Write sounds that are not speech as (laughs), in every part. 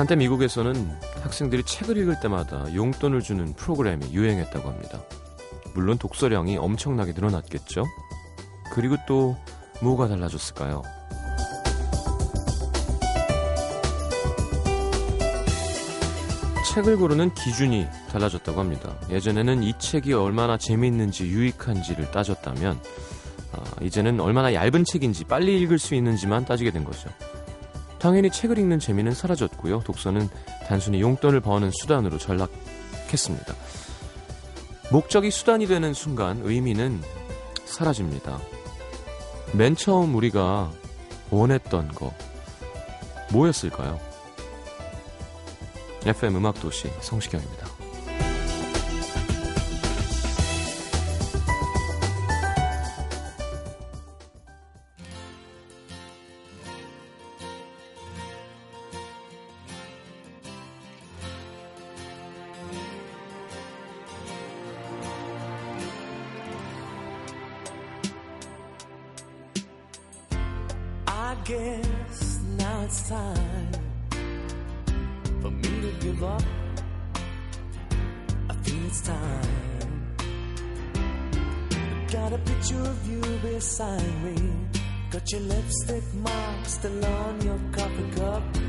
한때 미국에서는 학생들이 책을 읽을 때마다 용돈을 주는 프로그램이 유행했다고 합니다. 물론 독서량이 엄청나게 늘어났겠죠? 그리고 또 뭐가 달라졌을까요? 책을 고르는 기준이 달라졌다고 합니다. 예전에는 이 책이 얼마나 재미있는지 유익한지를 따졌다면 어, 이제는 얼마나 얇은 책인지 빨리 읽을 수 있는지만 따지게 된 거죠. 당연히 책을 읽는 재미는 사라졌고요. 독서는 단순히 용돈을 버는 수단으로 전락했습니다. 목적이 수단이 되는 순간 의미는 사라집니다. 맨 처음 우리가 원했던 거 뭐였을까요? FM 음악도시 성시경입니다. Guess now it's time for me to give up. I feel it's time. Got a picture of you beside me. Got your lipstick mark still on your coffee cup.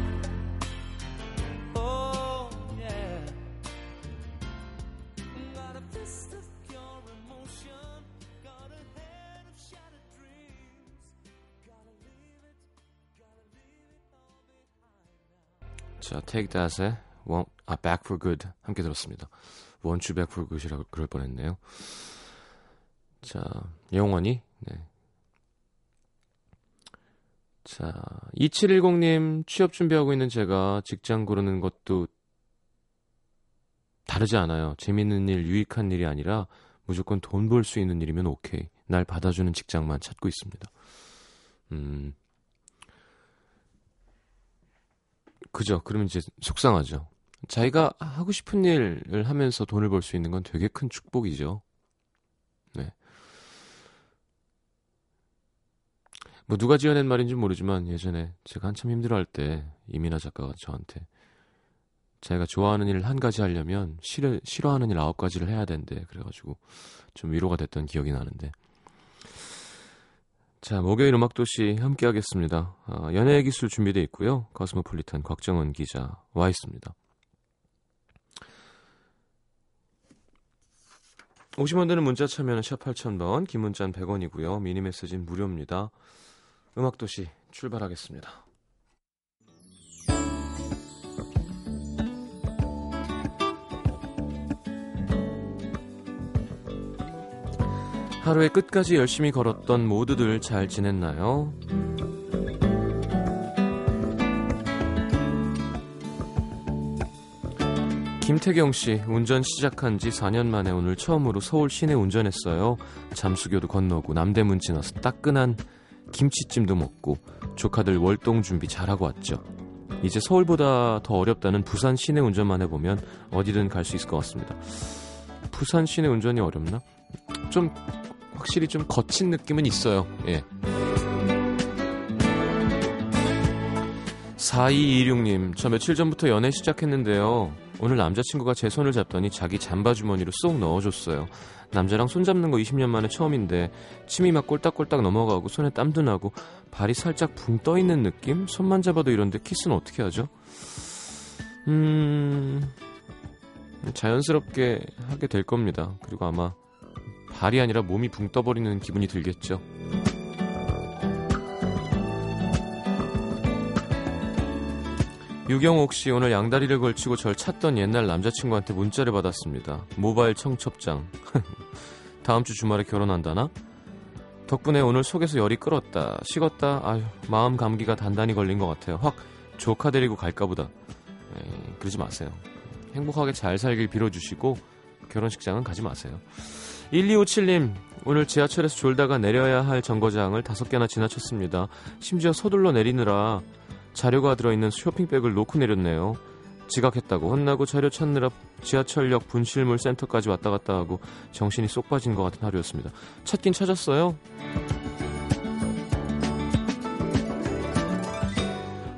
Take That의 One, 아, Back for Good 함께 들었습니다. You Back for Good이라고 그럴 뻔했네요. 자, 영원히 네. 자, 2710님 취업 준비하고 있는 제가 직장 고르는 것도 다르지 않아요. 재밌는 일, 유익한 일이 아니라 무조건 돈 벌 수 있는 일이면 오케이. 날 받아주는 직장만 찾고 있습니다. 음. 그죠. 그러면 이제 속상하죠. 자기가 하고 싶은 일을 하면서 돈을 벌 수 있는 건 되게 큰 축복이죠. 네. 뭐 누가 지어낸 말인지 모르지만 예전에 제가 한참 힘들어할 때 이민아 작가가 저한테 자기가 좋아하는 일을 한 가지 하려면 싫어, 싫어하는 일 아홉 가지를 해야 된대. 그래가지고 좀 위로가 됐던 기억이 나는데. 자, 목요일 음악도시 함께 하겠습니다. 아, 연예의 기술 준비되어 있고요. 거스모폴리탄 곽정은 기자 와 있습니다. 50원 드는 문자 참여는 샵 8000번, 긴 문자는 100원이고요. 미니 메시지는 무료입니다. 음악도시 출발하겠습니다. 하루의 끝까지 열심히 걸었던 모두들 잘 지냈나요? 김태경 씨, 운전 시작한 지 4년 만에 오늘 처음으로 서울 시내 운전했어요. 잠수교도 건너고 남대문 지나서 따끈한 김치찜도 먹고 조카들 월동 준비 잘하고 왔죠. 이제 서울보다 더 어렵다는 부산 시내 운전만 해보면 어디든 갈 수 있을 것 같습니다. 부산 시내 운전이 어렵나? 좀 확실히 좀 거친 느낌은 있어요. 예. 4226님, 저 며칠 전부터 연애 시작했는데요. 오늘 남자친구가 제 손을 잡더니 자기 잠바 주머니로 쏙 넣어줬어요. 남자랑 손 잡는 거 20년 만에 처음인데 침이 막 꼴딱꼴딱 넘어가고 손에 땀도 나고 발이 살짝 붕 떠 있는 느낌? 손만 잡아도 이런데 키스는 어떻게 하죠? 음... 자연스럽게 하게 될 겁니다. 그리고 아마 발이 아니라 몸이 붕 떠버리는 기분이 들겠죠. 유경옥 씨 오늘 양다리를 걸치고 절 찾던 옛날 남자친구한테 문자를 받았습니다. 모바일 청첩장. (laughs) 다음 주 주말에 결혼한다나? 덕분에 오늘 속에서 열이 끓었다. 식었다. 아유, 마음 감기가 단단히 걸린 것 같아요. 확 조카 데리고 갈까 보다. 에이, 그러지 마세요. 행복하게 잘 살길 빌어주시고 결혼식장은 가지 마세요. 1257님, 오늘 지하철에서 졸다가 내려야 할 정거장을 다섯 개나 지나쳤습니다. 심지어 서둘러 내리느라 자료가 들어있는 쇼핑백을 놓고 내렸네요. 지각했다고 혼나고 자료 찾느라 지하철역 분실물 센터까지 왔다 갔다 하고 정신이 쏙 빠진 것 같은 하루였습니다. 찾긴 찾았어요.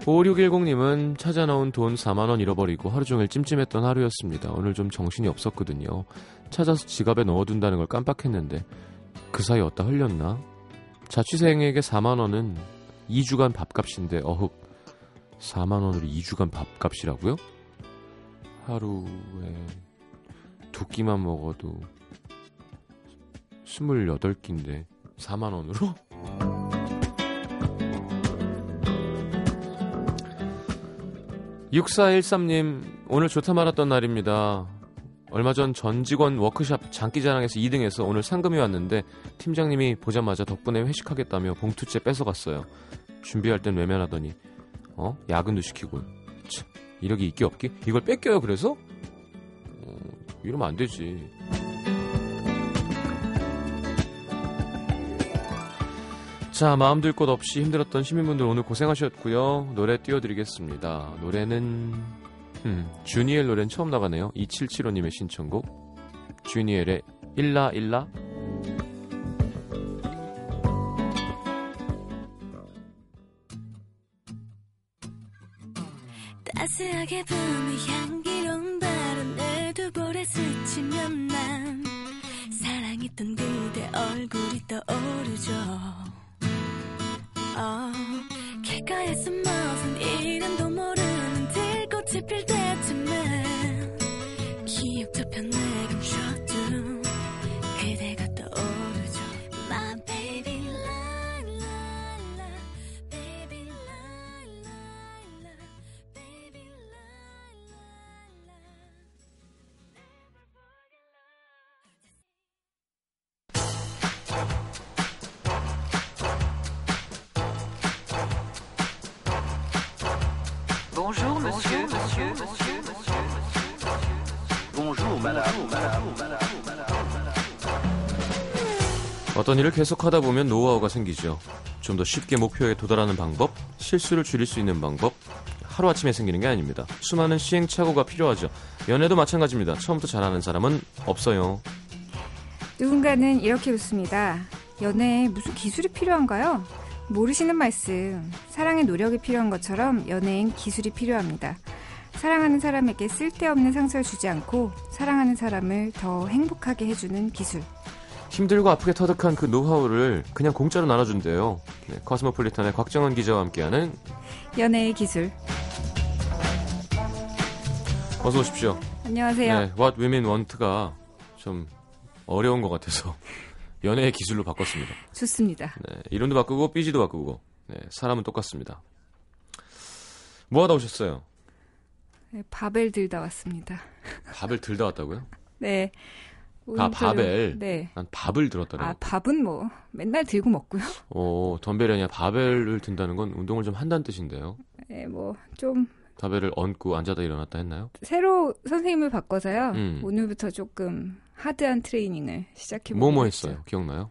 5610님은 찾아놓은 돈 4만원 잃어버리고 하루 종일 찜찜했던 하루였습니다. 오늘 좀 정신이 없었거든요. 찾아서 지갑에 넣어둔다는 걸 깜빡했는데 그 사이 어디다 흘렸나? 자취생에게 4만원은 2주간 밥값인데 어흡 4만원으로 2주간 밥값이라고요? 하루에 두 끼만 먹어도 28끼인데 4만원으로? 6413님, 오늘 좋다 말았던 날입니다. 얼마 전 전 직원 워크샵 장기자랑에서 2등해서 오늘 상금이 왔는데 팀장님이 보자마자 덕분에 회식하겠다며 봉투째 뺏어갔어요. 준비할 땐 외면하더니 어? 야근도 시키고 참, 이력이 있기 없기? 이걸 뺏겨요 그래서? 어, 이러면 안 되지. 자, 마음 들 곳 없이 힘들었던 시민분들 오늘 고생하셨고요. 노래 띄워드리겠습니다. 노래는 음, 주니엘 노래는 처음 나가네요. 2775님의 신청곡 주니엘의 일라 일라 따스하게 부는 향기로운 바람에 두 볼에 스치면 난 사랑했던 그대 얼굴이 떠오르죠 어, 길가에 숨어선 이름도 모르는 들꽃이 기억 저편에 감춰 어떤 일을 계속하다 보면 노하우가 생기죠. 좀 더 쉽게 목표에 도달하는 방법, 실수를 줄일 수 있는 방법, 하루아침에 생기는 게 아닙니다. 수많은 시행착오가 필요하죠. 연애도 마찬가지입니다. 처음부터 잘하는 사람은 없어요. 누군가는 이렇게 묻습니다. 연애에 무슨 기술이 필요한가요? 모르시는 말씀. 사랑의 노력이 필요한 것처럼 연애엔 기술이 필요합니다. 사랑하는 사람에게 쓸데없는 상처를 주지 않고 사랑하는 사람을 더 행복하게 해주는 기술. 힘들고 아프게 터득한 그 노하우를 그냥 공짜로 나눠준대요. 네, 코스모폴리탄의 곽정은 기자와 함께하는 연애의 기술. 어서 오십시오. 안녕하세요. 네, What Women Want가 좀 어려운 것 같아서 (laughs) 연애의 기술로 바꿨습니다. 좋습니다. 네, 이름도 바꾸고 삐지도 바꾸고 네, 사람은 똑같습니다. 뭐 하다 오셨어요? 네, 바벨 들다 왔습니다. 밥을 들다 왔다고요? 네. 아, 바벨. 네. 난 밥을 들었다고. 아, 밥은 뭐 맨날 들고 먹고요. 오, 덤벨이 아니라 바벨을 든다는 건 운동을 좀 한다는 뜻인데요. 네, 뭐좀 바벨을 얹고 앉아다 일어났다 했나요? 새로 선생님을 바꿔서요. 음. 오늘부터 조금 hard한 트레이닝을 시작해 뭐 보고 뭐 했어요? 기억나요?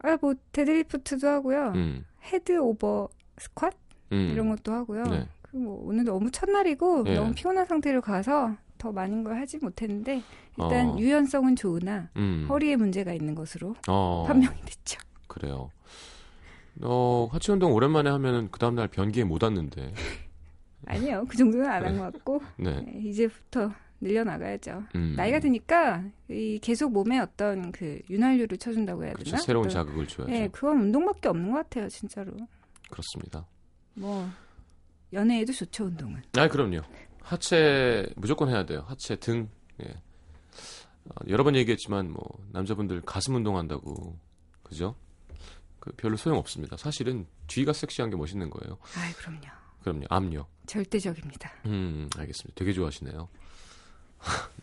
아, 뭐 deadlift도 하고요. 음, head over squat 음. 이런 것도 하고요. 네. 그뭐 오늘 너무 첫날이고 예. 너무 피곤한 상태로 가서 더 많은 걸 하지 못했는데 일단 어. 유연성은 좋으나 음. 허리에 문제가 있는 것으로 어, 판명이 됐죠. 그래요. 어, 하체 운동 오랜만에 하면은 그 다음날 변기에 못 왔는데. (laughs) 아니요, 그 정도는 안 한것 같고 네. 네, 이제부터 늘려 나가야죠. 음. 나이가 드니까 이 계속 몸에 어떤 그 윤활유를 쳐준다고 해야 그렇죠. 되나? 새로운 또, 자극을 줘야죠. 네, 그건 운동밖에 없는 것 같아요, 진짜로. 그렇습니다. 뭐 연애에도 좋죠, 운동은. 아, 그럼요. 하체 무조건 해야 돼요. 하체 등. 예. 어, 여러 번 얘기했지만 뭐 남자분들 가슴 운동한다고 그죠? 그 별로 소용 없습니다. 사실은 뒤가 섹시한 게 멋있는 거예요. 아, 그럼요. 그럼요. 압력. 절대적입니다. 음, 알겠습니다. 되게 좋아하시네요. (laughs)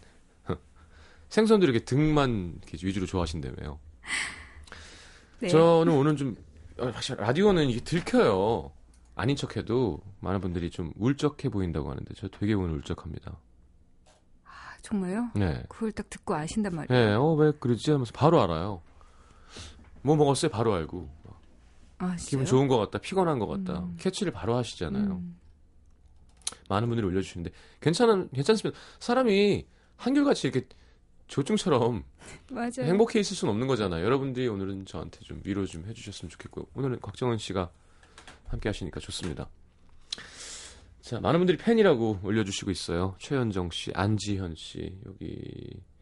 생선도 이렇게 등만 이렇게 위주로 좋아하신다며요. 네. 저는 오늘 좀 어, 사실 라디오는 이게 들켜요. 아닌 척해도 많은 분들이 좀 울적해 보인다고 하는데 저 되게 오늘 울적합니다. 아, 정말요? 네. 그걸 딱 듣고 아신단 말이에요. 네, 어, 왜 그러지 하면서 바로 알아요. 뭐 먹었어요? 바로 알고. 아, 기분? 좋은 것 같다, 피곤한 것 같다. 음. 캐치를 바로 하시잖아요. 음. 많은 분들이 올려주시는데 괜찮은 괜찮습니다. 사람이 한결같이 이렇게 조증처럼 (laughs) 맞아요. 행복해 있을 수는 없는 거잖아요. 여러분들이 오늘은 저한테 좀 위로 좀 해주셨으면 좋겠고요. 오늘은 곽정은 씨가 함께 하시니까 좋습니다. 자, 많은 분들이 팬이라고 올려주시고 있어요. 최현정 씨, 안지현 씨, 여기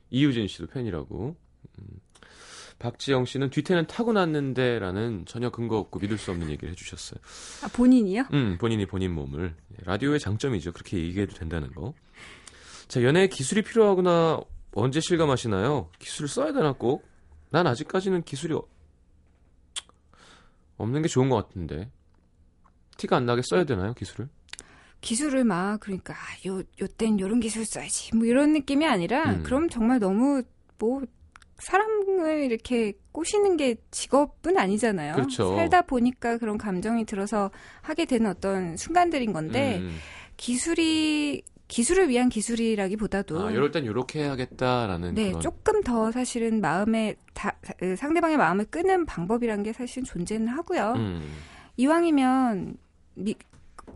이유진 씨도 팬이라고. 음. 박지영 씨는 뒤태는 타고났는데라는 전혀 근거 없고 믿을 수 없는 얘기를 해주셨어요. 아, 본인이요? 음, 본인이 본인 몸을. 라디오의 장점이죠. 그렇게 얘기해도 된다는 거. 자, 연애에 기술이 필요하구나. 언제 실감하시나요? 기술을 써야 되나 꼭? 난 아직까지는 기술이 어- 없는 게 좋은 것 같은데. 티가 안 나게 써야 되나요, 기술을? 기술을 막 그러니까 아, 요 요땐 요런 기술 써야지 뭐 이런 느낌이 아니라 음. 그럼 정말 너무 뭐 사람을 이렇게 꼬시는 게 직업은 아니잖아요. 그렇죠. 살다 보니까 그런 감정이 들어서 하게 되는 어떤 순간들인 건데 음, 기술이 기술을 위한 기술이라기보다도 아, 이럴 땐 이렇게 해야겠다라는 네, 그런. 조금 더 사실은 마음에 다, 그 상대방의 마음을 끄는 방법이란 게 사실 존재는 하고요. 음, 이왕이면 미,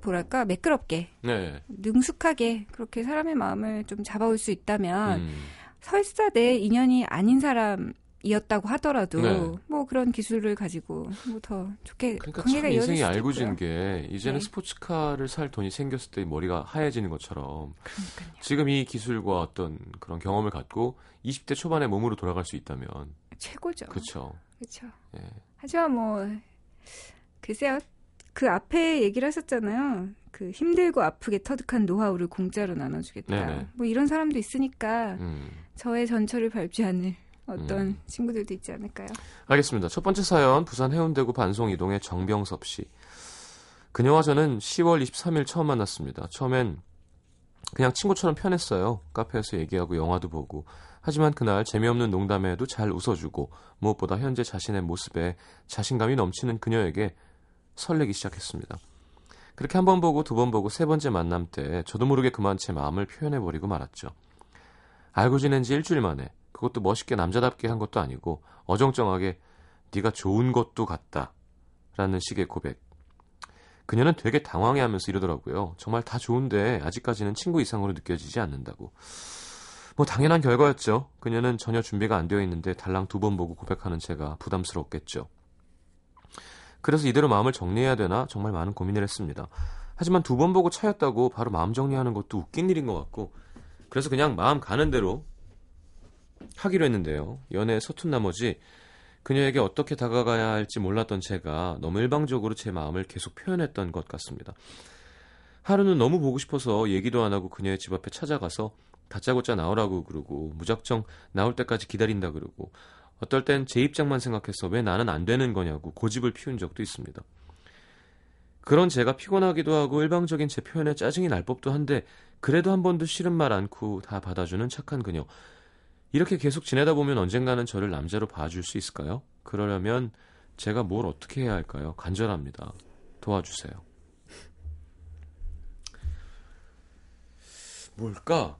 뭐랄까 매끄럽게 네. 능숙하게 그렇게 사람의 마음을 좀 잡아올 수 있다면 음, 설사 내 인연이 아닌 사람 이었다고 하더라도 네. 뭐 그런 기술을 가지고 뭐 더 좋게 그러니까 관계가 참 이어질 인생이 수도 알고 진 있고요. 게 이제는 네. 스포츠카를 살 돈이 생겼을 때 머리가 하얘지는 것처럼 그러니까요. 지금 이 기술과 어떤 그런 경험을 갖고 20대 초반의 몸으로 돌아갈 수 있다면 최고죠. 그렇죠. 그렇죠. 예. 하지만 뭐 글쎄요. 그 앞에 얘기를 하셨잖아요. 그 힘들고 아프게 터득한 노하우를 공짜로 나눠주겠다. 네네. 뭐 이런 사람도 있으니까 음. 저의 전철을 밟지 않을 어떤 음. 친구들도 있지 않을까요? 알겠습니다. 첫 번째 사연 부산 해운대구 반송 이동의 정병섭 씨. 그녀와 저는 10월 23일 처음 만났습니다. 처음엔 그냥 친구처럼 편했어요. 카페에서 얘기하고 영화도 보고. 하지만 그날 재미없는 농담에도 잘 웃어주고 무엇보다 현재 자신의 모습에 자신감이 넘치는 그녀에게 설레기 시작했습니다. 그렇게 한 번 보고 두 번 보고 세 번째 만남 때 저도 모르게 그만 제 마음을 표현해버리고 말았죠. 알고 지낸 지 일주일 만에 그것도 멋있게 남자답게 한 것도 아니고 어정쩡하게 네가 좋은 것도 같다 라는 식의 고백. 그녀는 되게 당황해하면서 이러더라고요. 정말 다 좋은데 아직까지는 친구 이상으로 느껴지지 않는다고. 뭐 당연한 결과였죠. 그녀는 전혀 준비가 안 되어 있는데 달랑 두 번 보고 고백하는 제가 부담스럽겠죠. 그래서 이대로 마음을 정리해야 되나 정말 많은 고민을 했습니다. 하지만 두 번 보고 차였다고 바로 마음 정리하는 것도 웃긴 일인 것 같고 그래서 그냥 마음 가는 대로 하기로 했는데요. 연애에 서툰 나머지 그녀에게 어떻게 다가가야 할지 몰랐던 제가 너무 일방적으로 제 마음을 계속 표현했던 것 같습니다. 하루는 너무 보고 싶어서 얘기도 안 하고 그녀의 집 앞에 찾아가서 다짜고짜 나오라고 그러고 무작정 나올 때까지 기다린다 그러고 어떨 땐 제 입장만 생각해서 왜 나는 안 되는 거냐고 고집을 피운 적도 있습니다. 그런 제가 피곤하기도 하고 일방적인 제 표현에 짜증이 날 법도 한데 그래도 한 번도 싫은 말 않고 다 받아주는 착한 그녀. 이렇게 계속 지내다 보면 언젠가는 저를 남자로 봐줄 수 있을까요? 그러려면 제가 뭘 어떻게 해야 할까요? 간절합니다. 도와주세요. 뭘까?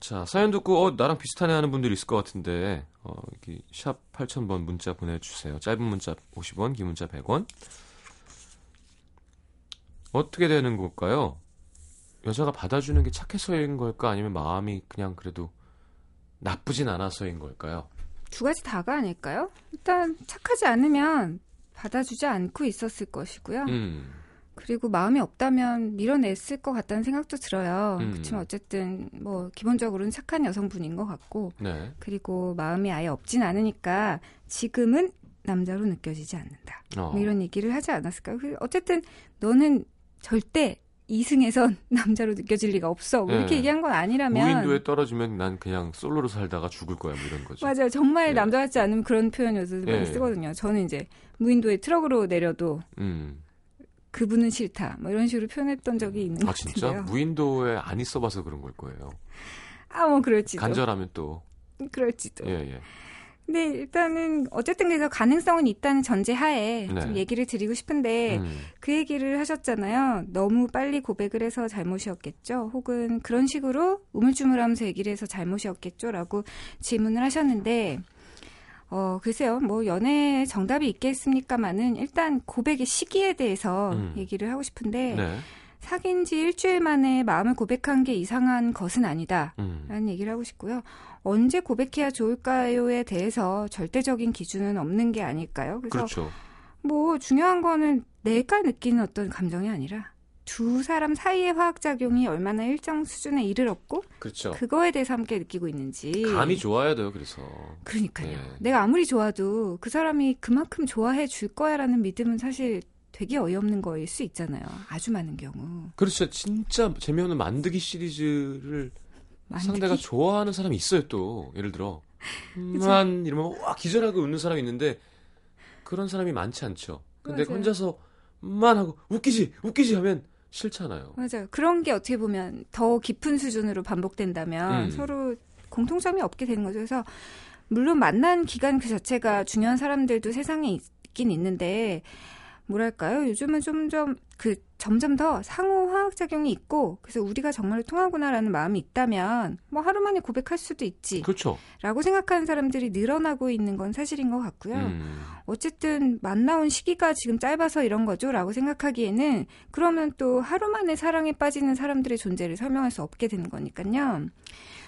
자, 사연 듣고 어 나랑 비슷하네 하는 분들이 있을 것 같은데 어, 여기 샵 8000번 문자 보내주세요. 짧은 문자 50원, 긴 문자 100원. 어떻게 되는 걸까요? 여자가 받아주는 게 착해서인 걸까? 아니면 마음이 그냥 그래도 나쁘진 않아서인 걸까요? 두 가지 다가 아닐까요? 일단 착하지 않으면 받아주지 않고 있었을 것이고요. 음, 그리고 마음이 없다면 밀어냈을 것 같다는 생각도 들어요. 음. 그렇지만 어쨌든 뭐 기본적으로는 착한 여성분인 것 같고 네. 그리고 마음이 아예 없진 않으니까 지금은 남자로 느껴지지 않는다. 어, 뭐 이런 얘기를 하지 않았을까요? 그 어쨌든 너는 절대 이승에선 (laughs) 남자로 느껴질 리가 없어. 뭐 이렇게 네. 얘기한 건 아니라면 무인도에 떨어지면 난 그냥 솔로로 살다가 죽을 거야, 뭐 이런 거죠. 맞아요. 정말 예. 남자 같지 않으면 그런 표현 요즘 많이 예. 쓰거든요. 저는 이제 무인도에 트럭으로 내려도 음. 그분은 싫다. 뭐 이런 식으로 표현했던 적이 있는 아것 진짜 같은데요. 무인도에 안 있어봐서 그런 걸 거예요. 아, 뭐 그럴지도. 간절하면 또 그럴지도. 예, 예. 근데 일단은 어쨌든 그래서 가능성은 있다는 전제하에 네. 좀 얘기를 드리고 싶은데 음, 그 얘기를 하셨잖아요. 너무 빨리 고백을 해서 잘못이었겠죠. 혹은 그런 식으로 우물쭈물하면서 얘기를 해서 잘못이었겠죠라고 질문을 하셨는데 어 글쎄요. 뭐 연애에 정답이 있겠습니까마는 일단 고백의 시기에 대해서 음. 얘기를 하고 싶은데 네. 사귄 지 일주일 만에 마음을 고백한 게 이상한 것은 아니다. 음, 라는 얘기를 하고 싶고요. 언제 고백해야 좋을까요에 대해서 절대적인 기준은 없는 게 아닐까요? 그래서 그렇죠. 뭐 중요한 거는 내가 느끼는 어떤 감정이 아니라 두 사람 사이의 화학작용이 얼마나 일정 수준에 이르렀고 그렇죠. 그거에 대해서 함께 느끼고 있는지 감이 좋아야 돼요. 그래서 그러니까요. 네. 내가 아무리 좋아도 그 사람이 그만큼 좋아해 줄 거야라는 믿음은 사실 되게 어이없는 거일 수 있잖아요. 아주 많은 경우. 그렇죠. 진짜 재미없는 만드기 시리즈를 만드기? 상대가 좋아하는 사람이 있어요. 또 예를 들어 만 이러면 와 기절하고 웃는 사람이 있는데 그런 사람이 많지 않죠. 근데 맞아요. 혼자서 만 하고 웃기지 웃기지 하면 싫잖아요. 맞아요. 그런 게 어떻게 보면 더 깊은 수준으로 반복된다면 음. 서로 공통점이 없게 되는 거죠. 그래서 물론 만난 기간 그 자체가 중요한 사람들도 세상에 있긴 있는데 뭐랄까요? 요즘은 점점 그 점점 더 상호 화학 작용이 있고 그래서 우리가 정말로 통하구나라는 마음이 있다면 뭐 하루 만에 고백할 수도 있지라고 그렇죠. 생각하는 사람들이 늘어나고 있는 건 사실인 것 같고요. 음. 어쨌든 만나온 시기가 지금 짧아서 이런 거죠라고 생각하기에는 그러면 또 하루 만에 사랑에 빠지는 사람들의 존재를 설명할 수 없게 되는 거니까요.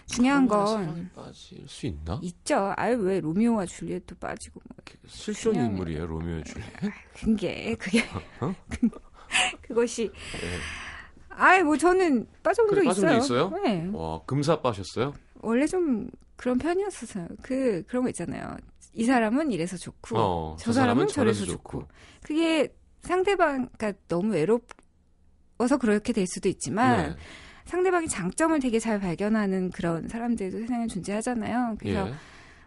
중요한 건 빠질 수 있나? 있죠. 아유 왜 로미오와 줄리엣도 빠지고 뭐 실존 인물이에요 로미오 줄리. 그게 그게 어? (laughs) 그것이 네. 아이 뭐 저는 빠져본 그래, 적 빠진 적 있어요. 있어요? 네. 와 금사 빠셨어요? 원래 좀 그런 편이었어서요. 그 그런 거 있잖아요. 이 사람은 이래서 좋고 어, 저 사람은 저래서 좋고. 그게 상대방 그 너무 외로워서 그렇게 될 수도 있지만 네. 상대방의 장점을 되게 잘 발견하는 그런 사람들도 세상에 존재하잖아요. 그래서 예.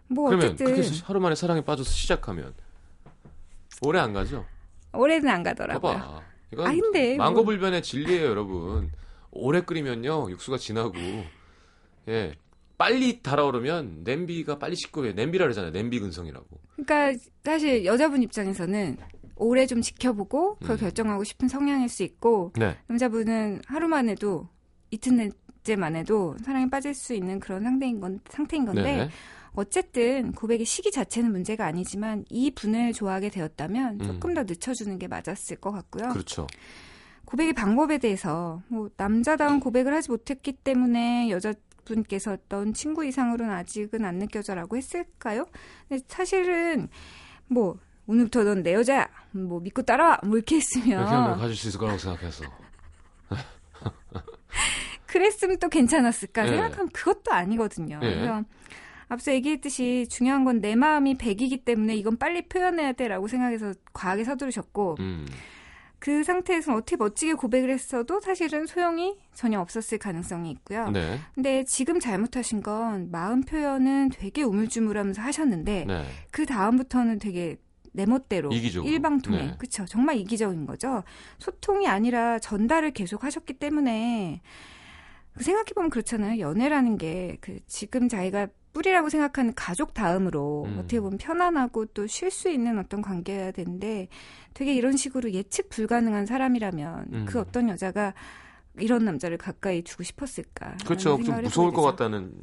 뭐 그러면 어쨌든 그렇게 하루 만에 사랑에 빠져서 시작하면 오래 안 가죠? 오래는 안 가더라고요. 봐봐. 이건 아, 근데 뭐- 망고불변의 진리예요, 여러분. 오래 끓이면요 육수가 진하고 예 빨리 달아오르면 냄비가 빨리 식고 요 냄비라 그러잖아요. 냄비 근성이라고. 그러니까 사실 여자분 입장에서는 오래 좀 지켜보고 그걸 음. 결정하고 싶은 성향일 수 있고 네. 남자분은 하루만 해도 이튿날째만 해도 사랑에 빠질 수 있는 그런 상태인 건 상태인 건데 네. 어쨌든 고백의 시기 자체는 문제가 아니지만 이 분을 좋아하게 되었다면 음. 조금 더 늦춰주는 게 맞았을 것 같고요. 그렇죠. 고백의 방법에 대해서 뭐 남자다운 고백을 하지 못했기 때문에 여자 분께서 어떤 친구 이상으로는 아직은 안 느껴져라고 했을까요? 근데 사실은 뭐 오늘부터 넌 내 여자야. 뭐 믿고 따라와. 뭐 이렇게 이렇게 하면 했으면 가질 수 있을 거라고 생각해서. (laughs) 그랬으면 또 괜찮았을까 네. 생각하면 그것도 아니거든요. 네. 그래서 앞서 얘기했듯이 중요한 건 내 마음이 100이기 때문에 이건 빨리 표현해야 돼라고 생각해서 과하게 서두르셨고 음. 그 상태에서 어떻게 멋지게 고백을 했어도 사실은 소용이 전혀 없었을 가능성이 있고요. 네. 근데 지금 잘못하신 건 마음 표현은 되게 우물쭈물하면서 하셨는데 네. 그 다음부터는 되게 내 멋대로 이기적으로. 일방통행 네. 그쵸 정말 이기적인 거죠 소통이 아니라 전달을 계속 하셨기 때문에 생각해보면 그렇잖아요 연애라는 게 그 지금 자기가 뿌리라고 생각하는 가족 다음으로 음. 어떻게 보면 편안하고 또 쉴 수 있는 어떤 관계여야 되는데 되게 이런 식으로 예측 불가능한 사람이라면 음. 그 어떤 여자가 이런 남자를 가까이 두고 싶었을까 그렇죠. 좀 무서울 것. 같다는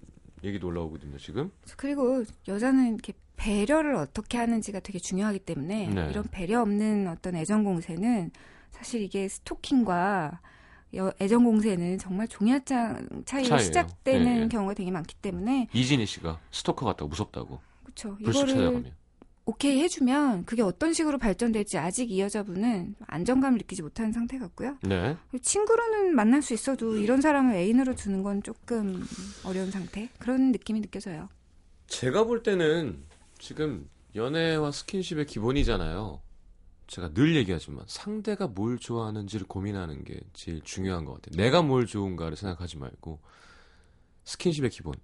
얘기도 올라오거든요, 지금. 그리고 여자는 이렇게 배려를 어떻게 하는지가 되게 중요하기 때문에 네. 이런 배려 없는 어떤 애정 공세는 사실 이게 스토킹과 여- 애정 공세는 정말 종이한장 차이로 차이예요. 시작되는 예, 예. 경우가 되게 많기 때문에 이진희 씨가 스토커 같다고 무섭다고. 그렇죠. 이거를 찾아가면. 오케이 해주면 그게 어떤 식으로 발전될지 아직 이 여자분은 안정감을 느끼지 못하는 상태 같고요. 네. 친구로는 만날 수 있어도 이런 사람을 애인으로 두는 건 조금 어려운 상태 그런 느낌이 느껴져요. 제가 볼 때는 지금 연애와 스킨십의 기본이잖아요. 제가 늘 얘기하지만 상대가 뭘 좋아하는지를 고민하는 게 제일 중요한 것 같아요. 내가 뭘 좋은가를 생각하지 말고 스킨십의 기본.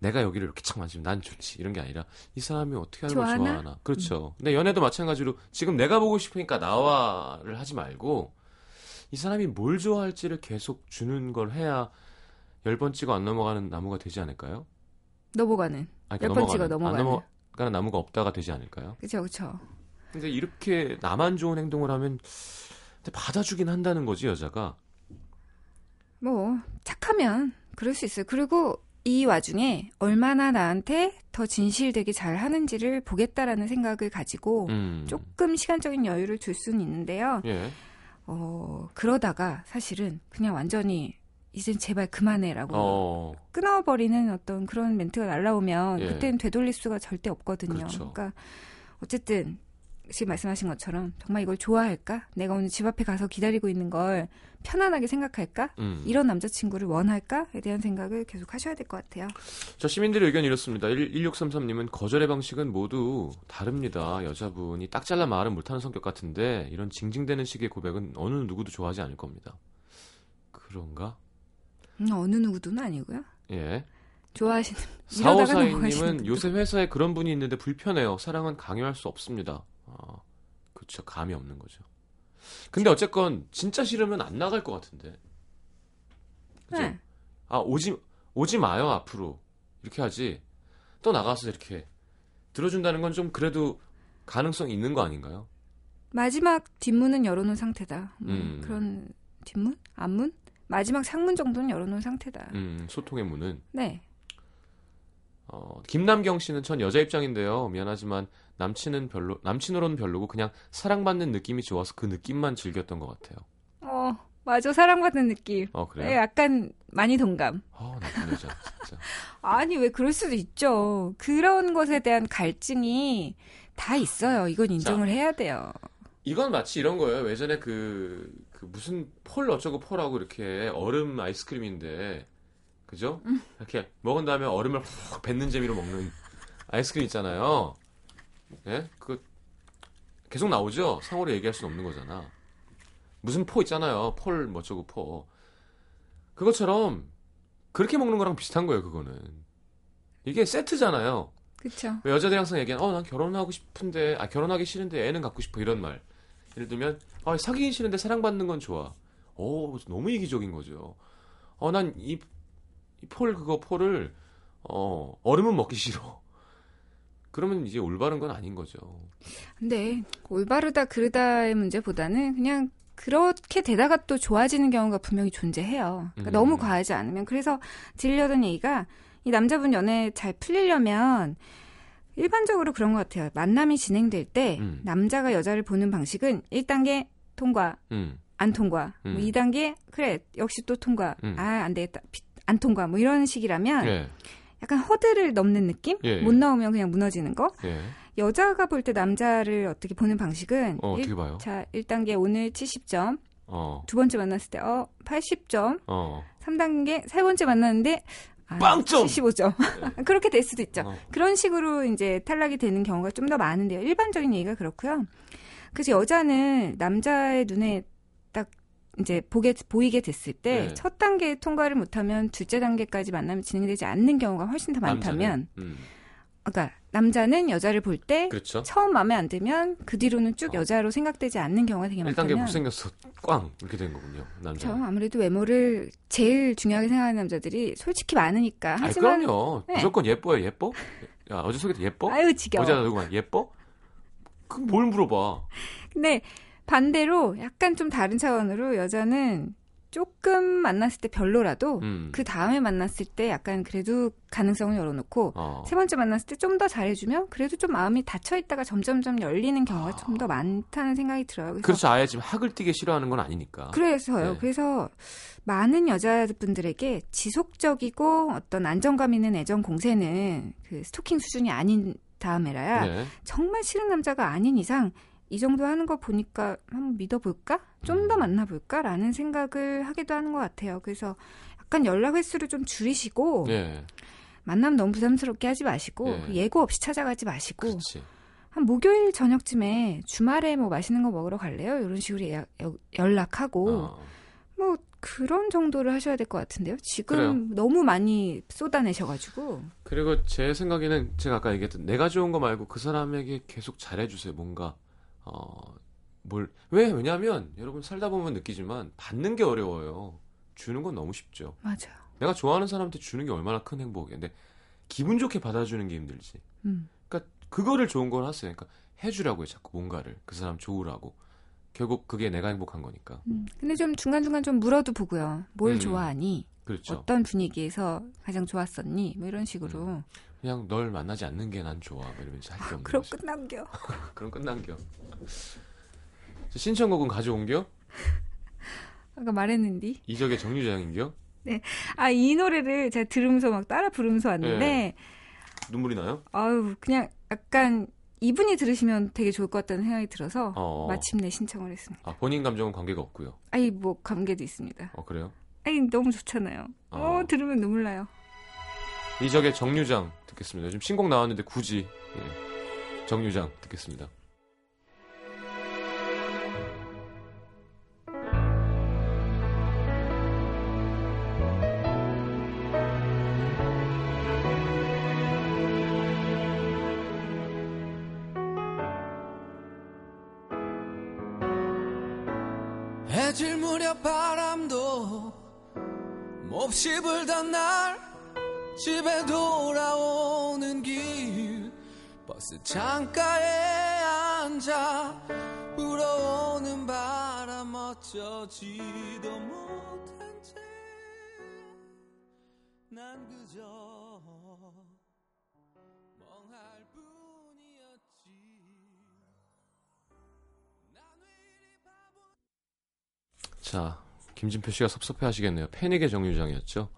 내가 여기를 이렇게 착 만지면 난 좋지 이런 게 아니라 이 사람이 어떻게 하는 걸 좋아하나? 음. 좋아하나 그렇죠 근데 연애도 마찬가지로 지금 내가 보고 싶으니까 나와를 하지 말고 이 사람이 뭘 좋아할지를 계속 주는 걸 해야 열 번 찍어 안 넘어가는 나무가 되지 않을까요? 넘어가는 아니, 몇 그러니까 번 찍어 넘어가는- 넘어가는. 안 넘어가는 나무가 없다가 되지 않을까요? 그렇죠, 그렇죠. 근데 이렇게 나만 좋은 행동을 하면 받아주긴 한다는 거지 여자가. 뭐 착하면 그럴 수 있어요. 그리고 이 와중에 얼마나 나한테 더 진실되게 잘 하는지를 보겠다라는 생각을 가지고 음. 조금 시간적인 여유를 줄 수는 있는데요. 예. 어, 그러다가 사실은 그냥 완전히 이젠 제발 그만해라고 어. 끊어버리는 어떤 그런 멘트가 날라오면 예. 그때는 되돌릴 수가 절대 없거든요. 그렇죠. 그러니까 어쨌든 지금 말씀하신 것처럼 정말 이걸 좋아할까? 내가 오늘 집 앞에 가서 기다리고 있는 걸 편안하게 생각할까? 음. 이런 남자친구를 원할까?에 대한 생각을 계속 하셔야 될 것 같아요. 자, 시민들의 의견 이렇습니다. 1633님은 거절의 방식은 모두 다릅니다. 여자분이 딱 잘라 말은 못하는 성격 같은데 이런 징징대는 식의 고백은 어느 누구도 좋아하지 않을 겁니다. 그런가? 음, 어느 누구도는 아니고요. 예. 좋아하시는 이러다가 넘어가시는 4542님은 분도. 요새 회사에 그런 분이 있는데 불편해요. 사랑은 강요할 수 없습니다. 아, 그렇죠. 감이 없는 거죠. 근데 어쨌건 진짜 싫으면 안 나갈 것 같은데. 그죠? 네. 아 오지 오지 마요 앞으로 이렇게 하지. 또 나가서 이렇게 들어준다는 건 좀 그래도 가능성 이 있는 거 아닌가요? 마지막 뒷문은 열어놓은 상태다. 뭐 음. 그런 뒷문? 앞문? 마지막 상문 정도는 열어놓은 상태다. 음, 소통의 문은. 네. 어, 김남경 씨는 전 여자 입장인데요. 미안하지만 남친은 별로 남친으로는 별로고 그냥 사랑받는 느낌이 좋아서 그 느낌만 즐겼던 것 같아요. 어, 맞아. 사랑받는 느낌. 어 네, 그래요? 약간 많이 동감. 아 나쁜 여자 진짜. (laughs) 아니, 왜 그럴 수도 있죠. 그런 것에 대한 갈증이 다 있어요. 이건 인정을 해야 돼요. 이건 마치 이런 거예요. 예전에 그, 그 무슨 폴 어쩌고 포하고 이렇게 얼음 아이스크림인데 그죠? 음. 이렇게 먹은 다음에 얼음을 확 뱉는 재미로 먹는 아이스크림 있잖아요. 예? 그 계속 나오죠. 상호로 얘기할 수는 없는 거잖아. 무슨 포 있잖아요. 폴 어쩌고 포. 그것처럼 그렇게 먹는 거랑 비슷한 거예요. 그거는 이게 세트잖아요. 왜 여자들이 항상 얘기하는 어난 결혼하고 싶은데 아 결혼하기 싫은데 애는 갖고 싶어 이런 말 예를 들면 아 사귀기 싫은데 사랑받는 건 좋아 오 너무 이기적인 거죠 어난이폴 그거 폴을 어 얼음은 먹기 싫어 그러면 이제 올바른 건 아닌 거죠 근데 올바르다 그르다의 문제보다는 그냥 그렇게 되다가 또 좋아지는 경우가 분명히 존재해요. 그러니까 음. 너무 과하지 않으면. 그래서 들려던 얘기가 이 남자분 연애 잘 풀리려면 일반적으로 그런 것 같아요. 만남이 진행될 때 음. 남자가 여자를 보는 방식은 1단계 통과, 음 안 통과. 뭐 음. 2단계 그래 역시 또 통과. 음. 아안 되겠다. 비- 안 통과. 뭐 이런 식이라면 예, 약간 허들을 넘는 느낌? 예, 못 예. 나오면 그냥 무너지는 거. 예. 여자가 볼 때 남자를 어떻게 보는 방식은 어, 일- 어떻게 봐요? 자, 1단계 오늘 70점, 어, 두 번째 만났을 때 어, 80점, 어, 3단계 세 번째 만났는데 아, 빵점! 75점. (laughs) 그렇게 될 수도 있죠. 어. 그런 식으로 이제 탈락이 되는 경우가 좀 더 많은데요. 일반적인 얘기가 그렇고요. 그래서 여자는 남자의 눈에 딱 이제 보게 보이게 됐을 때 네. 첫 단계 통과를 못하면 둘째 단계까지 만남이 진행되지 않는 경우가 훨씬 더 많다면, 남자는? 음, 그러니까 남자는 여자를 볼때 그렇죠 처음 마음에 안 들면 그 뒤로는 쭉 어. 여자로 생각되지 않는 경우가 되게 1단계 많다면 못생겼어 꽝 이렇게 된 거군요 남자 저 아무래도 외모를 제일 중요하게 생각하는 남자들이 솔직히 많으니까 아니 하지만 그럼요 네. 무조건 예뻐요 예뻐 야 어제 소개팅 예뻐? 아유 지겨워 여자 누구만 예뻐? 그뭘 물어봐? 근데 반대로 약간 좀 다른 차원으로 여자는 조금 만났을 때 별로라도 음. 그 다음에 만났을 때 약간 그래도 가능성을 열어놓고 어. 세 번째 만났을 때 좀 더 잘해주면 그래도 좀 마음이 닫혀 있다가 점점점 열리는 경우가 좀더 많다는 생각이 들어요. 그래서 그렇죠. 아예 지금 학을 띠게 싫어하는 건 아니니까. 그래서요. 네. 그래서 많은 여자분들에게 지속적이고 어떤 안정감 있는 애정 공세는 그 스토킹 수준이 아닌 다음에라야 네. 정말 싫은 남자가 아닌 이상 이 정도 하는 거 보니까 한번 믿어볼까? 좀더 음. 만나볼까?라는 생각을 하기도 하는 것 같아요. 그래서 약간 연락 횟수를 좀 줄이시고 예. 만남 너무 부담스럽게 하지 마시고 네. 그 예고 없이 찾아가지 마시고 그렇지. 한 목요일 저녁쯤에 주말에 뭐 맛있는 거 먹으러 갈래요? 이런 식으로 예약- 여- 연락하고 어. 뭐 그런 정도를 하셔야 될 것 같은데요. 지금 그래요. 너무 많이 쏟아내셔가지고 그리고 제 생각에는 제가 아까 얘기했던 내가 좋은 거 말고 그 사람에게 계속 잘해주세요. 뭔가 어, 뭘 왜? 왜냐하면 여러분 살다 보면 느끼지만 받는 게 어려워요. 주는 건 너무 쉽죠. 맞아요. 내가 좋아하는 사람한테 주는 게 얼마나 큰 행복이야. 근데 기분 좋게 받아주는 게 힘들지. 음. 그러니까 그거를 좋은 걸 하세요. 그러니까 해주라고요. 자꾸 뭔가를 그 사람 좋으라고. 결국 그게 내가 행복한 거니까. 음. 근데 좀 중간중간 좀 물어도 보고요. 뭘 음. 좋아하니? 그렇죠. 어떤 분위기에서 가장 좋았었니? 뭐 이런 식으로. 그냥 널 만나지 않는 게 난 좋아. 뭐 이러면서 할게 없는 그럼. 끝남겨. (laughs) 그럼 끝난겨. 신청곡은 가져온겨? 아까 말했는디. 이적의 정류장인겨? 아, 이 노래를 제가 들으면서 막 따라 부르면서 왔는데, 눈물이 나요? 아유, 그냥 약간 이분이 들으시면 되게 좋을 것 같다는 생각이 들어서 어. 마침내 신청을 했습니다. 아, 본인 감정은 관계가 없고요. 아이 뭐 관계도 있습니다. 어, 그래요? 아이 너무 좋잖아요. 어, 어. 들으면 눈물 나요. 이적의 정류장 듣겠습니다. 요즘 신곡 나왔는데 굳이 예. 정류장 듣겠습니다. 해질 무렵 바람도 몹시 불던 날 집에 돌아오는 길 버스 창가에 앉아 불어오는 바람 어쩌지도 못한 채 난 그저 멍할 뿐이었지 자, 김진표 씨가 섭섭해 하시겠네요. 패닉의 정류장이었죠.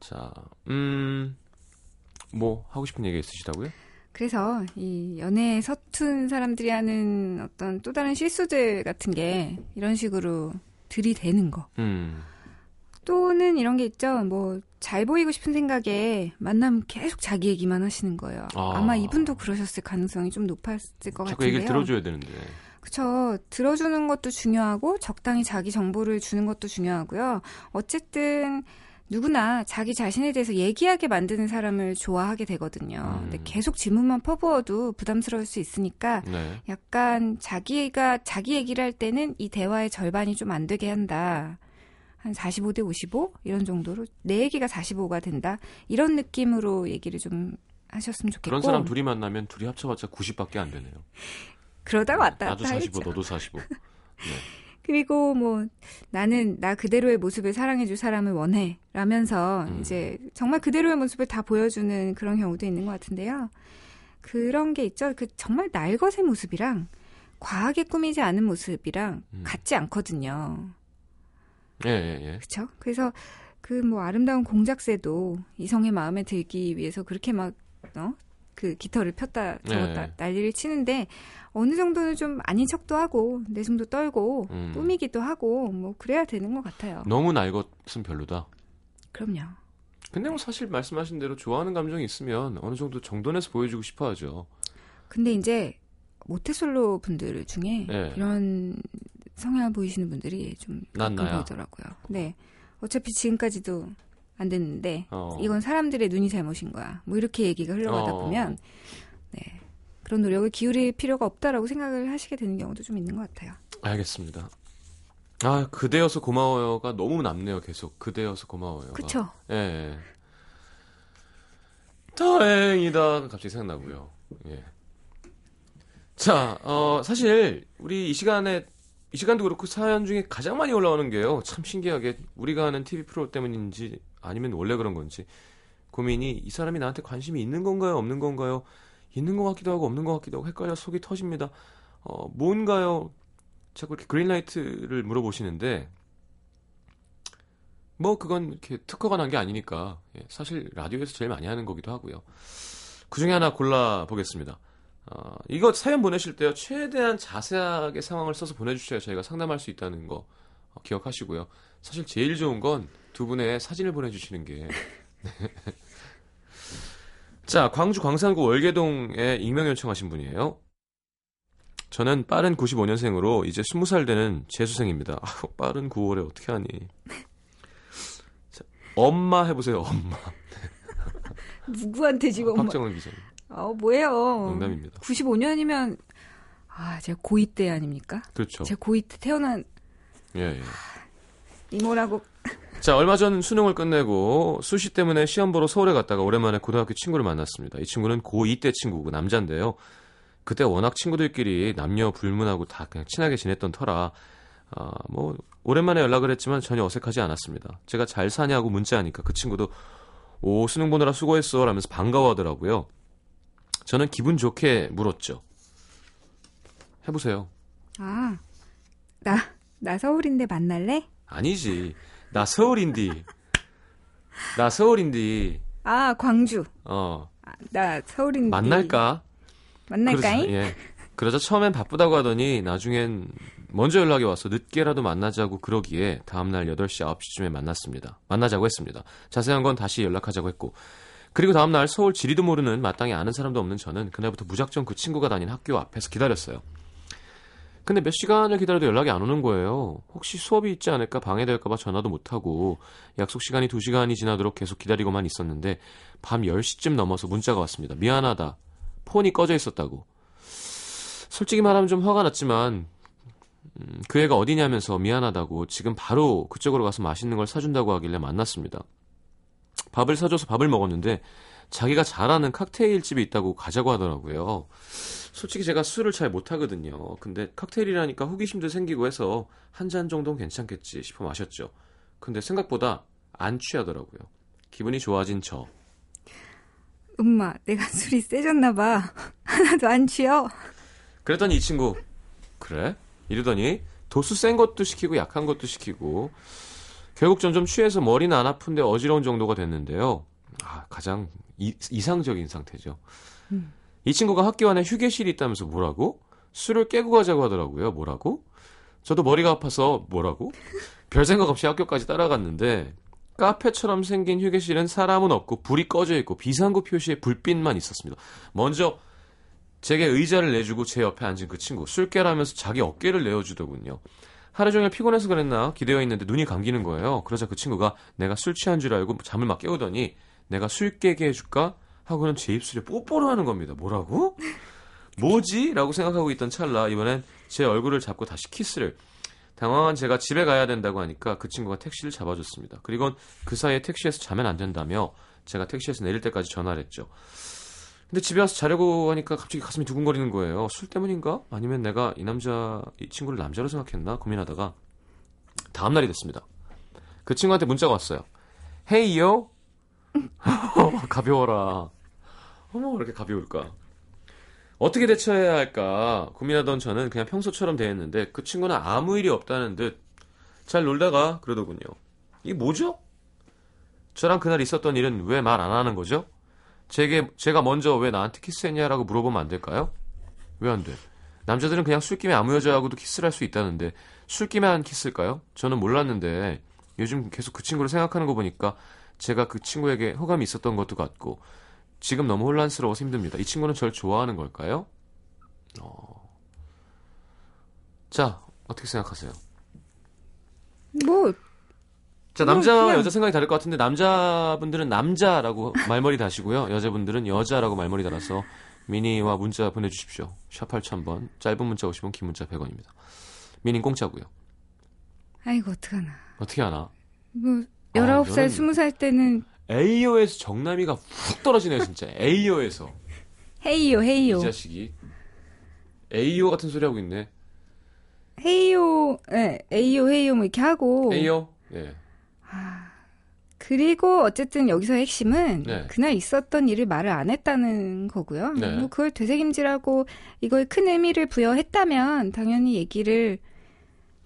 자, 음, 뭐, 하고 싶은 얘기 있으시다고요? 그래서 이 연애에 서툰 사람들이 하는 어떤 또 다른 실수들 같은 게 이런 식으로 들이대는 거. 음, 또는 이런 게 있죠. 뭐 잘 보이고 싶은 생각에 만나면 계속 자기 얘기만 하시는 거예요. 아. 아. 마 이분도 그러셨을 가능성이 좀 높았을 것 자꾸 같은데요. 얘기를 들어줘야 되는데. 그쵸. 들어주는 것도 중요하고 적당히 자기 정보를 주는 것도 중요하고요. 어쨌든 누구나 자기 자신에 대해서 얘기하게 만드는 사람을 좋아하게 되거든요. 음. 근데 계속 질문만 퍼부어도 부담스러울 수 있으니까 네. 약간 자기가 자기 얘기를 할 때는 이 대화의 절반이 좀 안 되게 한다. 한 45대 55 이런 정도로 내 얘기가 45가 된다. 이런 느낌으로 얘기를 좀 하셨으면 좋겠고. 그런 사람 둘이 만나면 둘이 합쳐봤자 90밖에 안 되네요. 그러다가 왔다 나도 갔다 45, 하겠죠. 너도 45. 네. 그리고 뭐 나는 나 그대로의 모습을 사랑해줄 사람을 원해 라면서 음. 이제 정말 그대로의 모습을 다 보여주는 그런 경우도 있는 것 같은데요. 그런 게 있죠. 그 정말 날것의 모습이랑 과하게 꾸미지 않은 모습이랑 음. 같지 않거든요. 예, 예, 예. 그렇죠? 그래서 그 뭐 아름다운 공작새도 이성의 마음에 들기 위해서 그렇게 막 어? 그 깃털을 폈다 저었다 네. 난리를 치는데 어느 정도는 좀 아닌 척도 하고 내숭도 떨고 음. 꾸미기도 하고 뭐 그래야 되는 것 같아요. 너무 날 것은 별로다. 그럼요. 근데 뭐 사실 말씀하신 대로 좋아하는 감정이 있으면 어느 정도 정돈해서 보여주고 싶어 하죠. 근데 이제 모태솔로 분들 중에 네. 이런 성향을 보이시는 분들이 좀. 보이더라고요. 네. 어차피 지금까지도 안 됐는데 어. 이건 사람들의 눈이 잘못인 거야. 뭐 이렇게 얘기가 흘러가다 어. 보면 네. 그런 노력을 기울일 필요가 없다라고 생각을 하시게 되는 경우도 좀 있는 것 같아요. 알겠습니다. 아, 그대여서 고마워요가 너무 남네요, 계속. 그대여서 고마워요. 그쵸? 예, 예. 다행이다. 갑자기 생각나고요. 예. 자, 어, 사실, 우리 이 시간에, 이 시간도 그렇고 사연 중에 가장 많이 올라오는 게요. 참 신기하게, 우리가 하는 TV 프로 때문인지, 아니면 원래 그런 건지, 고민이, 이 사람이 나한테 관심이 있는 건가요? 없는 건가요? 있는 것 같기도 하고, 없는 것 같기도 하고, 헷갈려 속이 터집니다. 어, 뭔가요? 자꾸 이렇게 그린라이트를 물어보시는데, 뭐 그건 이렇게 특허가 난 게 아니니까 예, 사실 라디오에서 제일 많이 하는 거기도 하고요. 그 중에 하나 골라 보겠습니다. 어, 이거 사연 보내실 때요 최대한 자세하게 상황을 써서 보내주셔야 저희가 상담할 수 있다는 거 어, 기억하시고요. 사실 제일 좋은 건 두 분의 사진을 보내주시는 게. (laughs) 자 광주 광산구 월계동에 익명 요청하신 분이에요. 저는 빠른 95년생으로 이제 20살 되는 재수생입니다. 아우, 빠른 9월에 어떻게 하니? 자, 엄마 해보세요, 엄마. (laughs) 누구한테 지금 엄마, 박정은 기자님. 어, 뭐예요? 농담입니다. 95년이면 아, 제가 고2 때 아닙니까? 그렇죠. 제가 고2 때 태어난 예, 예. 이모라고 자, 얼마 전 수능을 끝내고 수시 때문에 시험 보러 서울에 갔다가 오랜만에 고등학교 친구를 만났습니다. 이 친구는 고2 때 친구고 남자인데요. 그때 워낙 친구들끼리 남녀 불문하고 다 그냥 친하게 지냈던 터라 아, 뭐 오랜만에 연락을 했지만 전혀 어색하지 않았습니다. 제가 잘 사냐고 문자하니까 그 친구도 오 수능 보느라 수고했어 라면서 반가워하더라고요. 저는 기분 좋게 물었죠. 해보세요. 아, 나, 나 서울인데 만날래? 아니지. 나 서울인디. 나 서울인디. 아, 광주. 어. 아, 나 서울인데. 만날까? 만날까잉? 그러자, 예. 그러자 처음엔 바쁘다고 하더니 나중엔 먼저 연락이 와서 늦게라도 만나자고 그러기에 다음날 8시, 9시쯤에 만났습니다. 만나자고 했습니다. 자세한 건 다시 연락하자고 했고 그리고 다음날 서울 지리도 모르는 마땅히 아는 사람도 없는 저는 그날부터 무작정 그 친구가 다니는 학교 앞에서 기다렸어요. 근데 몇 시간을 기다려도 연락이 안 오는 거예요. 혹시 수업이 있지 않을까 방해될까봐 전화도 못하고 약속 시간이 2시간이 지나도록 계속 기다리고만 있었는데 밤 10시쯤 넘어서 문자가 왔습니다. 미안하다. 폰이 꺼져 있었다고. 솔직히 말하면 좀 화가 났지만 음, 그 애가 어디냐면서 미안하다고 지금 바로 그쪽으로 가서 맛있는 걸 사준다고 하길래 만났습니다. 밥을 사줘서 밥을 먹었는데 자기가 잘 아는 칵테일 집이 있다고 가자고 하더라고요. 솔직히 제가 술을 잘 못하거든요. 근데 칵테일이라니까 호기심도 생기고 해서 한 잔 정도는 괜찮겠지 싶어 마셨죠. 근데 생각보다 안 취하더라고요. 기분이 좋아진 저. 엄마, 내가 술이 세졌나 봐. (laughs) 하나도 안 취어. 그랬더니 이 친구 그래? 이러더니 도수 센 것도 시키고 약한 것도 시키고 결국 점점 취해서 머리는 안 아픈데 어지러운 정도가 됐는데요. 아, 가장 이, 이상적인 상태죠. 이 친구가 학교 안에 휴게실이 있다면서 뭐라고? 술을 깨고 가자고 하더라고요. 뭐라고? 저도 머리가 아파서 뭐라고? 별 생각 없이 학교까지 따라갔는데 카페처럼 생긴 휴게실은 사람은 없고 불이 꺼져 있고 비상구 표시에 불빛만 있었습니다. 먼저 제게 의자를 내주고 제 옆에 앉은 그 친구 술 깨라면서 자기 어깨를 내어주더군요. 하루 종일 피곤해서 그랬나 기대어 있는데 눈이 감기는 거예요. 그러자 그 친구가 내가 술 취한 줄 알고 잠을 막 깨우더니 내가 술 깨게 해줄까? 하고는 제 입술에 뽀뽀를 하는 겁니다. 뭐라고? 뭐지? 라고 생각하고 있던 찰나 이번엔 제 얼굴을 잡고 다시 키스를 당황한 제가 집에 가야 된다고 하니까 그 친구가 택시를 잡아줬습니다. 그리고 그 사이에 택시에서 자면 안 된다며 제가 택시에서 내릴 때까지 전화를 했죠. 근데 집에 와서 자려고 하니까 갑자기 가슴이 두근거리는 거예요. 술 때문인가? 아니면 내가 이 남자, 이 친구를 남자로 생각했나? 고민하다가 다음날이 됐습니다. 그 친구한테 문자가 왔어요. 헤이요? (laughs) 가벼워라. 어머, 왜 이렇게 가벼울까? 어떻게 대처해야 할까 고민하던 저는 그냥 평소처럼 대했는데 그 친구는 아무 일이 없다는 듯 잘 놀다가 그러더군요. 이게 뭐죠? 저랑 그날 있었던 일은 왜 말 안 하는 거죠? 제게 제가 먼저 왜 나한테 키스했냐라고 물어보면 안 될까요? 왜 안 돼? 남자들은 그냥 술김에 아무 여자하고도 키스를 할 수 있다는데 술김에 한 키스일까요? 저는 몰랐는데 요즘 계속 그 친구를 생각하는 거 보니까 제가 그 친구에게 호감이 있었던 것도 같고 지금 너무 혼란스러워서 힘듭니다. 이 친구는 절 좋아하는 걸까요? 어... 자, 어떻게 생각하세요? 뭐, 자, 뭐, 남자와 그냥- 여자 생각이 다를 것 같은데 남자분들은 남자라고 (laughs) 말머리 다시고요. 여자분들은 여자라고 말머리 달아서 미니와 문자 보내주십시오. 샵 8000번, 짧은 문자 50원, 긴 문자 100원입니다. 미니 공짜고요. 아이고, 어떡하나. 어떻게 하나? 뭐, 아, 19살, 이거는- 20살 때는 A어에서 정남이가 훅 떨어지네요, 진짜. A어에서. 헤이요, 헤이요. 이 자식이. A어 같은 소리 하고 있네. 헤이요, 예, 에이요, 헤이요, 뭐 이렇게 하고. A어? 예. 그리고 어쨌든 여기서 핵심은 네. 그날 있었던 일을 말을 안 했다는 거고요. 네. 뭐 그걸 되새김질하고 이거에 큰 의미를 부여했다면 당연히 얘기를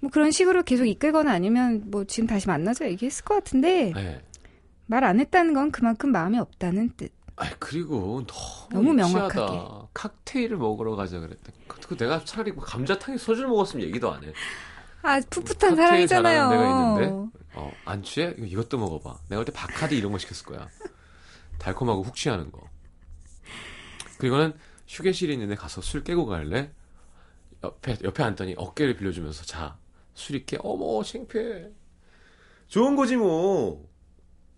뭐 그런 식으로 계속 이끌거나 아니면 뭐 지금 다시 만나자 얘기했을 것 같은데 네. 말안 했다는 건 그만큼 마음이 없다는 뜻. 아 그리고 너무, 너무. 명확하게. 칵테일을 먹으러 가자 그랬대. 그 내가 차라리 뭐 감자탕에 소주를 먹었으면 얘기도 안 해. 아 풋풋한 있는데 어, 안 취해? 이것도 먹어봐. 내가 그때 바카디 이런 거 시켰을 거야. 달콤하고 훅 취하는 거. 그리고는 휴게실에 있는데 가서 술 깨고 갈래? 옆에 옆에 앉더니 어깨를 빌려주면서 자 술이 깨. 어머 창피해. 좋은 거지 뭐.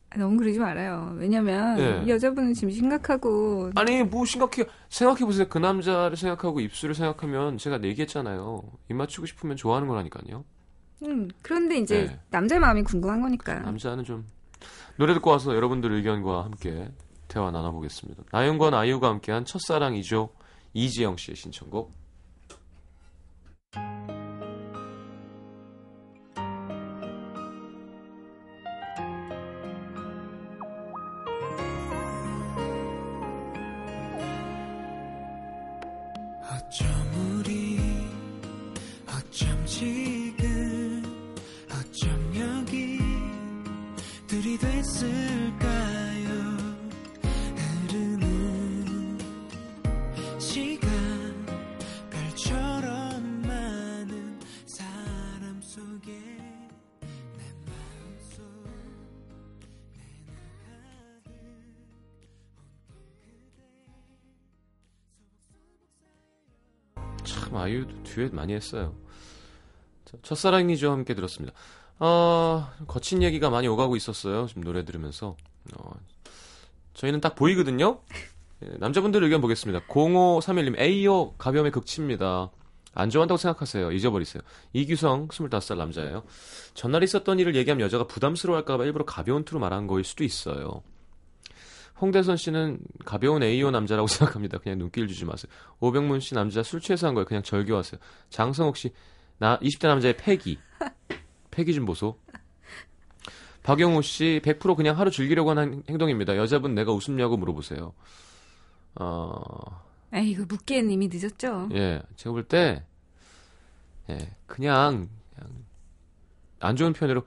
아, 너무 그러지 말아요. 왜냐면 네. 이 여자분은 지금 심각하고 아니 뭐 심각해 생각해 보세요. 그 남자를 생각하고 입술을 생각하면 제가 얘기했잖아요. 입 맞추고 싶으면 좋아하는 거라니까요. 음, 그런데 이제 네. 남자의 마음이 궁금한 거니까. 남자는 좀 노래 듣고 와서 여러분들 의견과 함께 대화 나눠보겠습니다. 나윤권 아이유가 함께한 첫사랑이죠. 이지영 씨의 신청곡. 참 아이유도 듀엣 많이 했어요. 자, 첫사랑이죠 함께 들었습니다. 아 거친 얘기가 많이 오가고 있었어요. 지금 노래 들으면서 어, 저희는 딱 보이거든요. 예, 남자분들 의견 보겠습니다. 0531님 A요 가벼움의 극치입니다. 안 좋아한다고 생각하세요. 잊어버리세요. 이규성 25살 남자예요. 전날 있었던 일을 얘기하면 여자가 부담스러워할까봐 일부러 가벼운 투로 말한 거일 수도 있어요. 홍대선 씨는 가벼운 AO 남자라고 (laughs) 생각합니다. 그냥 눈길 주지 마세요. 오병문 씨 남자 술 취해서 한 거예요. 그냥 절교하세요. 장성욱 씨, 나 20대 남자의 패기. 패기 좀 보소. 박영우 씨, 100% 그냥 하루 즐기려고 하는 행동입니다. 여자분 내가 웃음냐고 물어보세요. 어, 에이, 이거 묻기엔 이미 늦었죠. 예, 제가 볼 때, 예, 그냥, 그냥, 안 좋은 표현으로,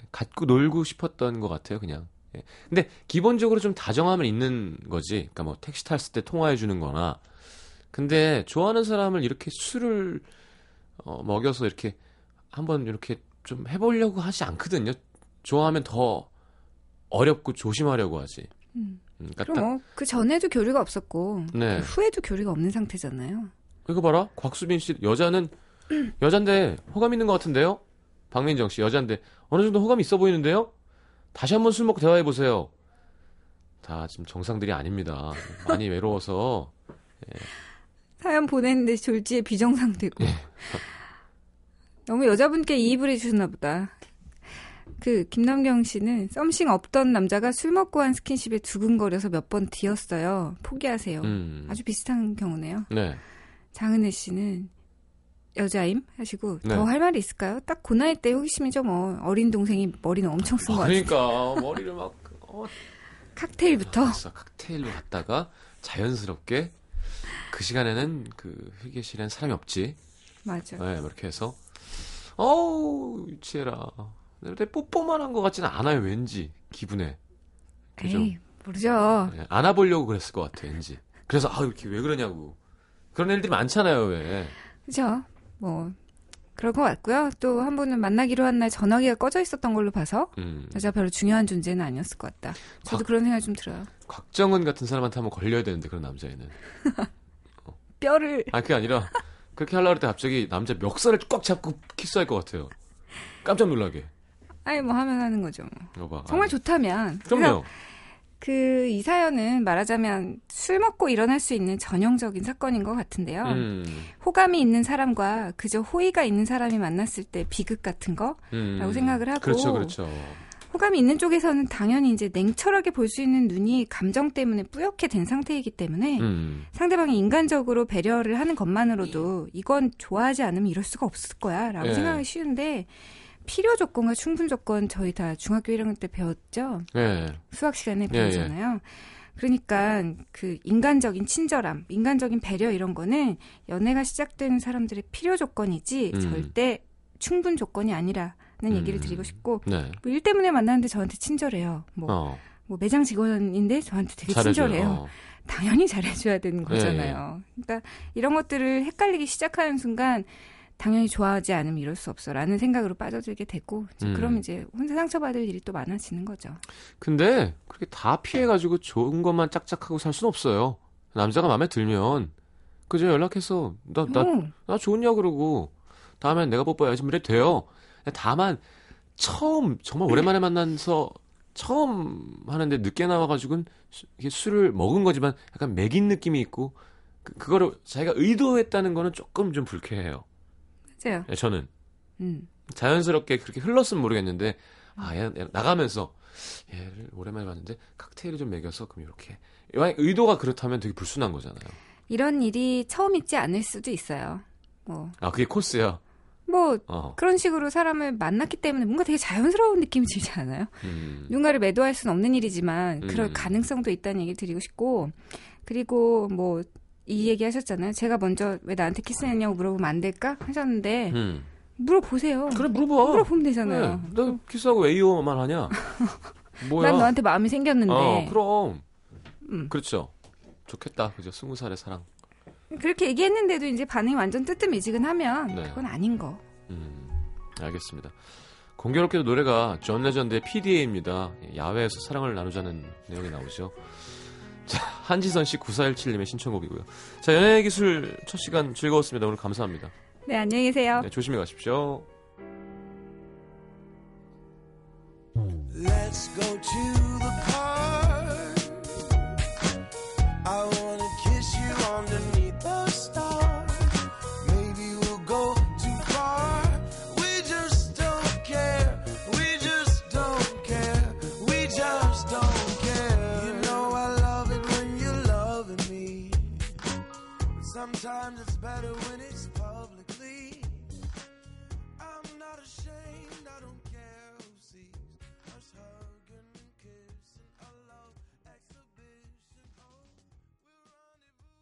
예, 갖고 놀고 싶었던 것 같아요, 그냥. 예. 근데, 기본적으로 좀 다정함은 있는 거지. 그니까 뭐, 택시 탔을 때 통화해 주는 거나. 근데, 좋아하는 사람을 이렇게 술을, 어, 먹여서 이렇게, 한번 이렇게 좀 해보려고 하지 않거든요. 좋아하면 더 어렵고 조심하려고 하지. 음. 음, 그러니까 그럼 딱, 뭐, 그 전에도 교류가 없었고, 네. 그 후에도 교류가 없는 상태잖아요. 이거 봐라. 곽수빈 씨 여자는 여잔데 호감 있는 것 같은데요. 박민정 씨 여잔데 어느 정도 호감 있어 보이는데요. 다시 한번 술 먹고 대화해 보세요. 다 지금 정상들이 아닙니다. 많이 외로워서 사연 보냈는데 졸지에 비정상되고. 예. 너무 여자분께 이입을 해주셨나 보다. 그 김남경 씨는 썸씽 없던 남자가 술 먹고 한 스킨십에 두근거려서 몇 번 뒤었어요. 포기하세요. 음. 아주 비슷한 경우네요. 네. 장은혜 씨는 여자임 하시고 네. 더할 말이 있을까요? 딱 그 나이 때 호기심이죠 뭐 어린 동생이 머리는 엄청 쓴것 같아요. 그러니까 머리를 막 어, 칵테일부터 그래서 칵테일로 갔다가 자연스럽게 그 시간에는 그 휴게실엔 사람이 없지. 맞아. 네, 이렇게 해서 어우 유치해라. 근데 뽀뽀만 한 것 같지는 않아요, 왠지 기분에. 그죠? 에이 모르죠. 네, 안아보려고 그랬을 것 같아, 왠지. 그래서 아 이렇게 왜 그러냐고. 그런 애들이 많잖아요, 왜? 그죠? 뭐 그럴 것 같고요. 또 한 분은 만나기로 한 날 전화기가 꺼져 있었던 걸로 봐서 음. 여자 별로 중요한 존재는 아니었을 것 같다. 저도 곽- 그런 생각이 좀 들어요. 곽정은 같은 사람한테 한번 걸려야 되는데 그런 남자애는. (laughs) 뼈를 아 그게 아니라 그렇게 하려고 할 때 갑자기 남자 멱살을 꽉 잡고 키스할 것 같아요. 깜짝 놀라게. 아니 뭐 하면 하는 거죠. 뭐. 이거 봐. 정말 아, 좋다면. 그럼요. 그 이 사연은 말하자면 술 먹고 일어날 수 있는 전형적인 사건인 것 같은데요. 음, 호감이 있는 사람과 그저 호의가 있는 사람이 만났을 때 비극 같은 거 음. 라고 생각을 하고 그렇죠, 그렇죠. 호감이 있는 쪽에서는 당연히 이제 냉철하게 볼 수 있는 눈이 감정 때문에 뿌옇게 된 상태이기 때문에 음, 상대방이 인간적으로 배려를 하는 것만으로도 이건 좋아하지 않으면 이럴 수가 없을 거야 라고 예. 생각하기 쉬운데 필요 조건과 충분 조건 저희 다 중학교 1학년 때 배웠죠 예, 수학 시간에 예, 예. 배우잖아요 그러니까 그 인간적인 친절함 인간적인 배려 이런 거는 연애가 시작되는 사람들의 필요 조건이지 음. 절대 충분 조건이 아니라는 얘기를 음. 드리고 싶고 네. 뭐일 때문에 만났는데 저한테 친절해요 뭐 어, 뭐 매장 직원인데 저한테 되게 잘해줘요. 친절해요. 어. 당연히 잘해줘야 되는 예, 거잖아요. 그러니까 이런 것들을 헷갈리기 시작하는 순간 당연히 좋아하지 않으면 이럴 수 없어라는 생각으로 빠져들게 되고 음. 그럼 이제 혼자 상처받을 일이 또 많아지는 거죠. 근데 그렇게 다 피해가지고 좋은 것만 짝짝하고 살 수는 없어요. 남자가 마음에 들면 그저 연락해서 나나나 음, 좋냐 그러고 다음엔 내가 뽀뽀해야지 이래 돼요. 다만 처음 정말 오랜만에 만나서 처음 하는데 늦게 나와가지고는 수- 이게 술을 먹은 거지만 약간 맥인 느낌이 있고 그, 그거를 자기가 의도했다는 거는 조금 좀 불쾌해요. 맞아요. 예, 저는 음. 자연스럽게 그렇게 흘렀으면 모르겠는데 아 얘, 얘 나가면서 얘를 오랜만에 봤는데 칵테일을 좀 먹여서 그럼 이렇게 만약 의도가 그렇다면 되게 불순한 거잖아요. 이런 일이 처음 있지 않을 수도 있어요. 뭐, 아 그게 코스야. 뭐 어. 그런 식으로 사람을 만났기 때문에 뭔가 되게 자연스러운 느낌이 들지 않아요? 음. 누군가를 매도할 수는 없는 일이지만 그럴 음. 가능성도 있다는 얘기를 드리고 싶고 그리고 뭐 이 얘기 하셨잖아요. 제가 먼저 왜 나한테 키스했냐고 물어보면 안 될까 하셨는데 음. 물어보세요. 그래 물어봐. 물어보면 되잖아요. 네, 너 키스하고 왜 이호만 하냐? (laughs) 뭐야? 난 너한테 마음이 생겼는데 어, 그럼. 음. 그렇죠. 좋겠다. 그죠? 스무 살의 사랑. 그렇게 얘기했는데도 이제 반응이 완전 뜨뜻미지근하면 네. 그건 아닌 거. 음, 알겠습니다. 공교롭게도 노래가 존 레전드의 PDA입니다. 야외에서 사랑을 나누자는 내용이 나오죠. 자, 한지선 씨 9417님의 신청곡이고요. 자, 연예의 기술 첫 시간 즐거웠습니다. 오늘 감사합니다. 네, 안녕히 계세요. 네, 조심히 가십시오. Let's go to the park. I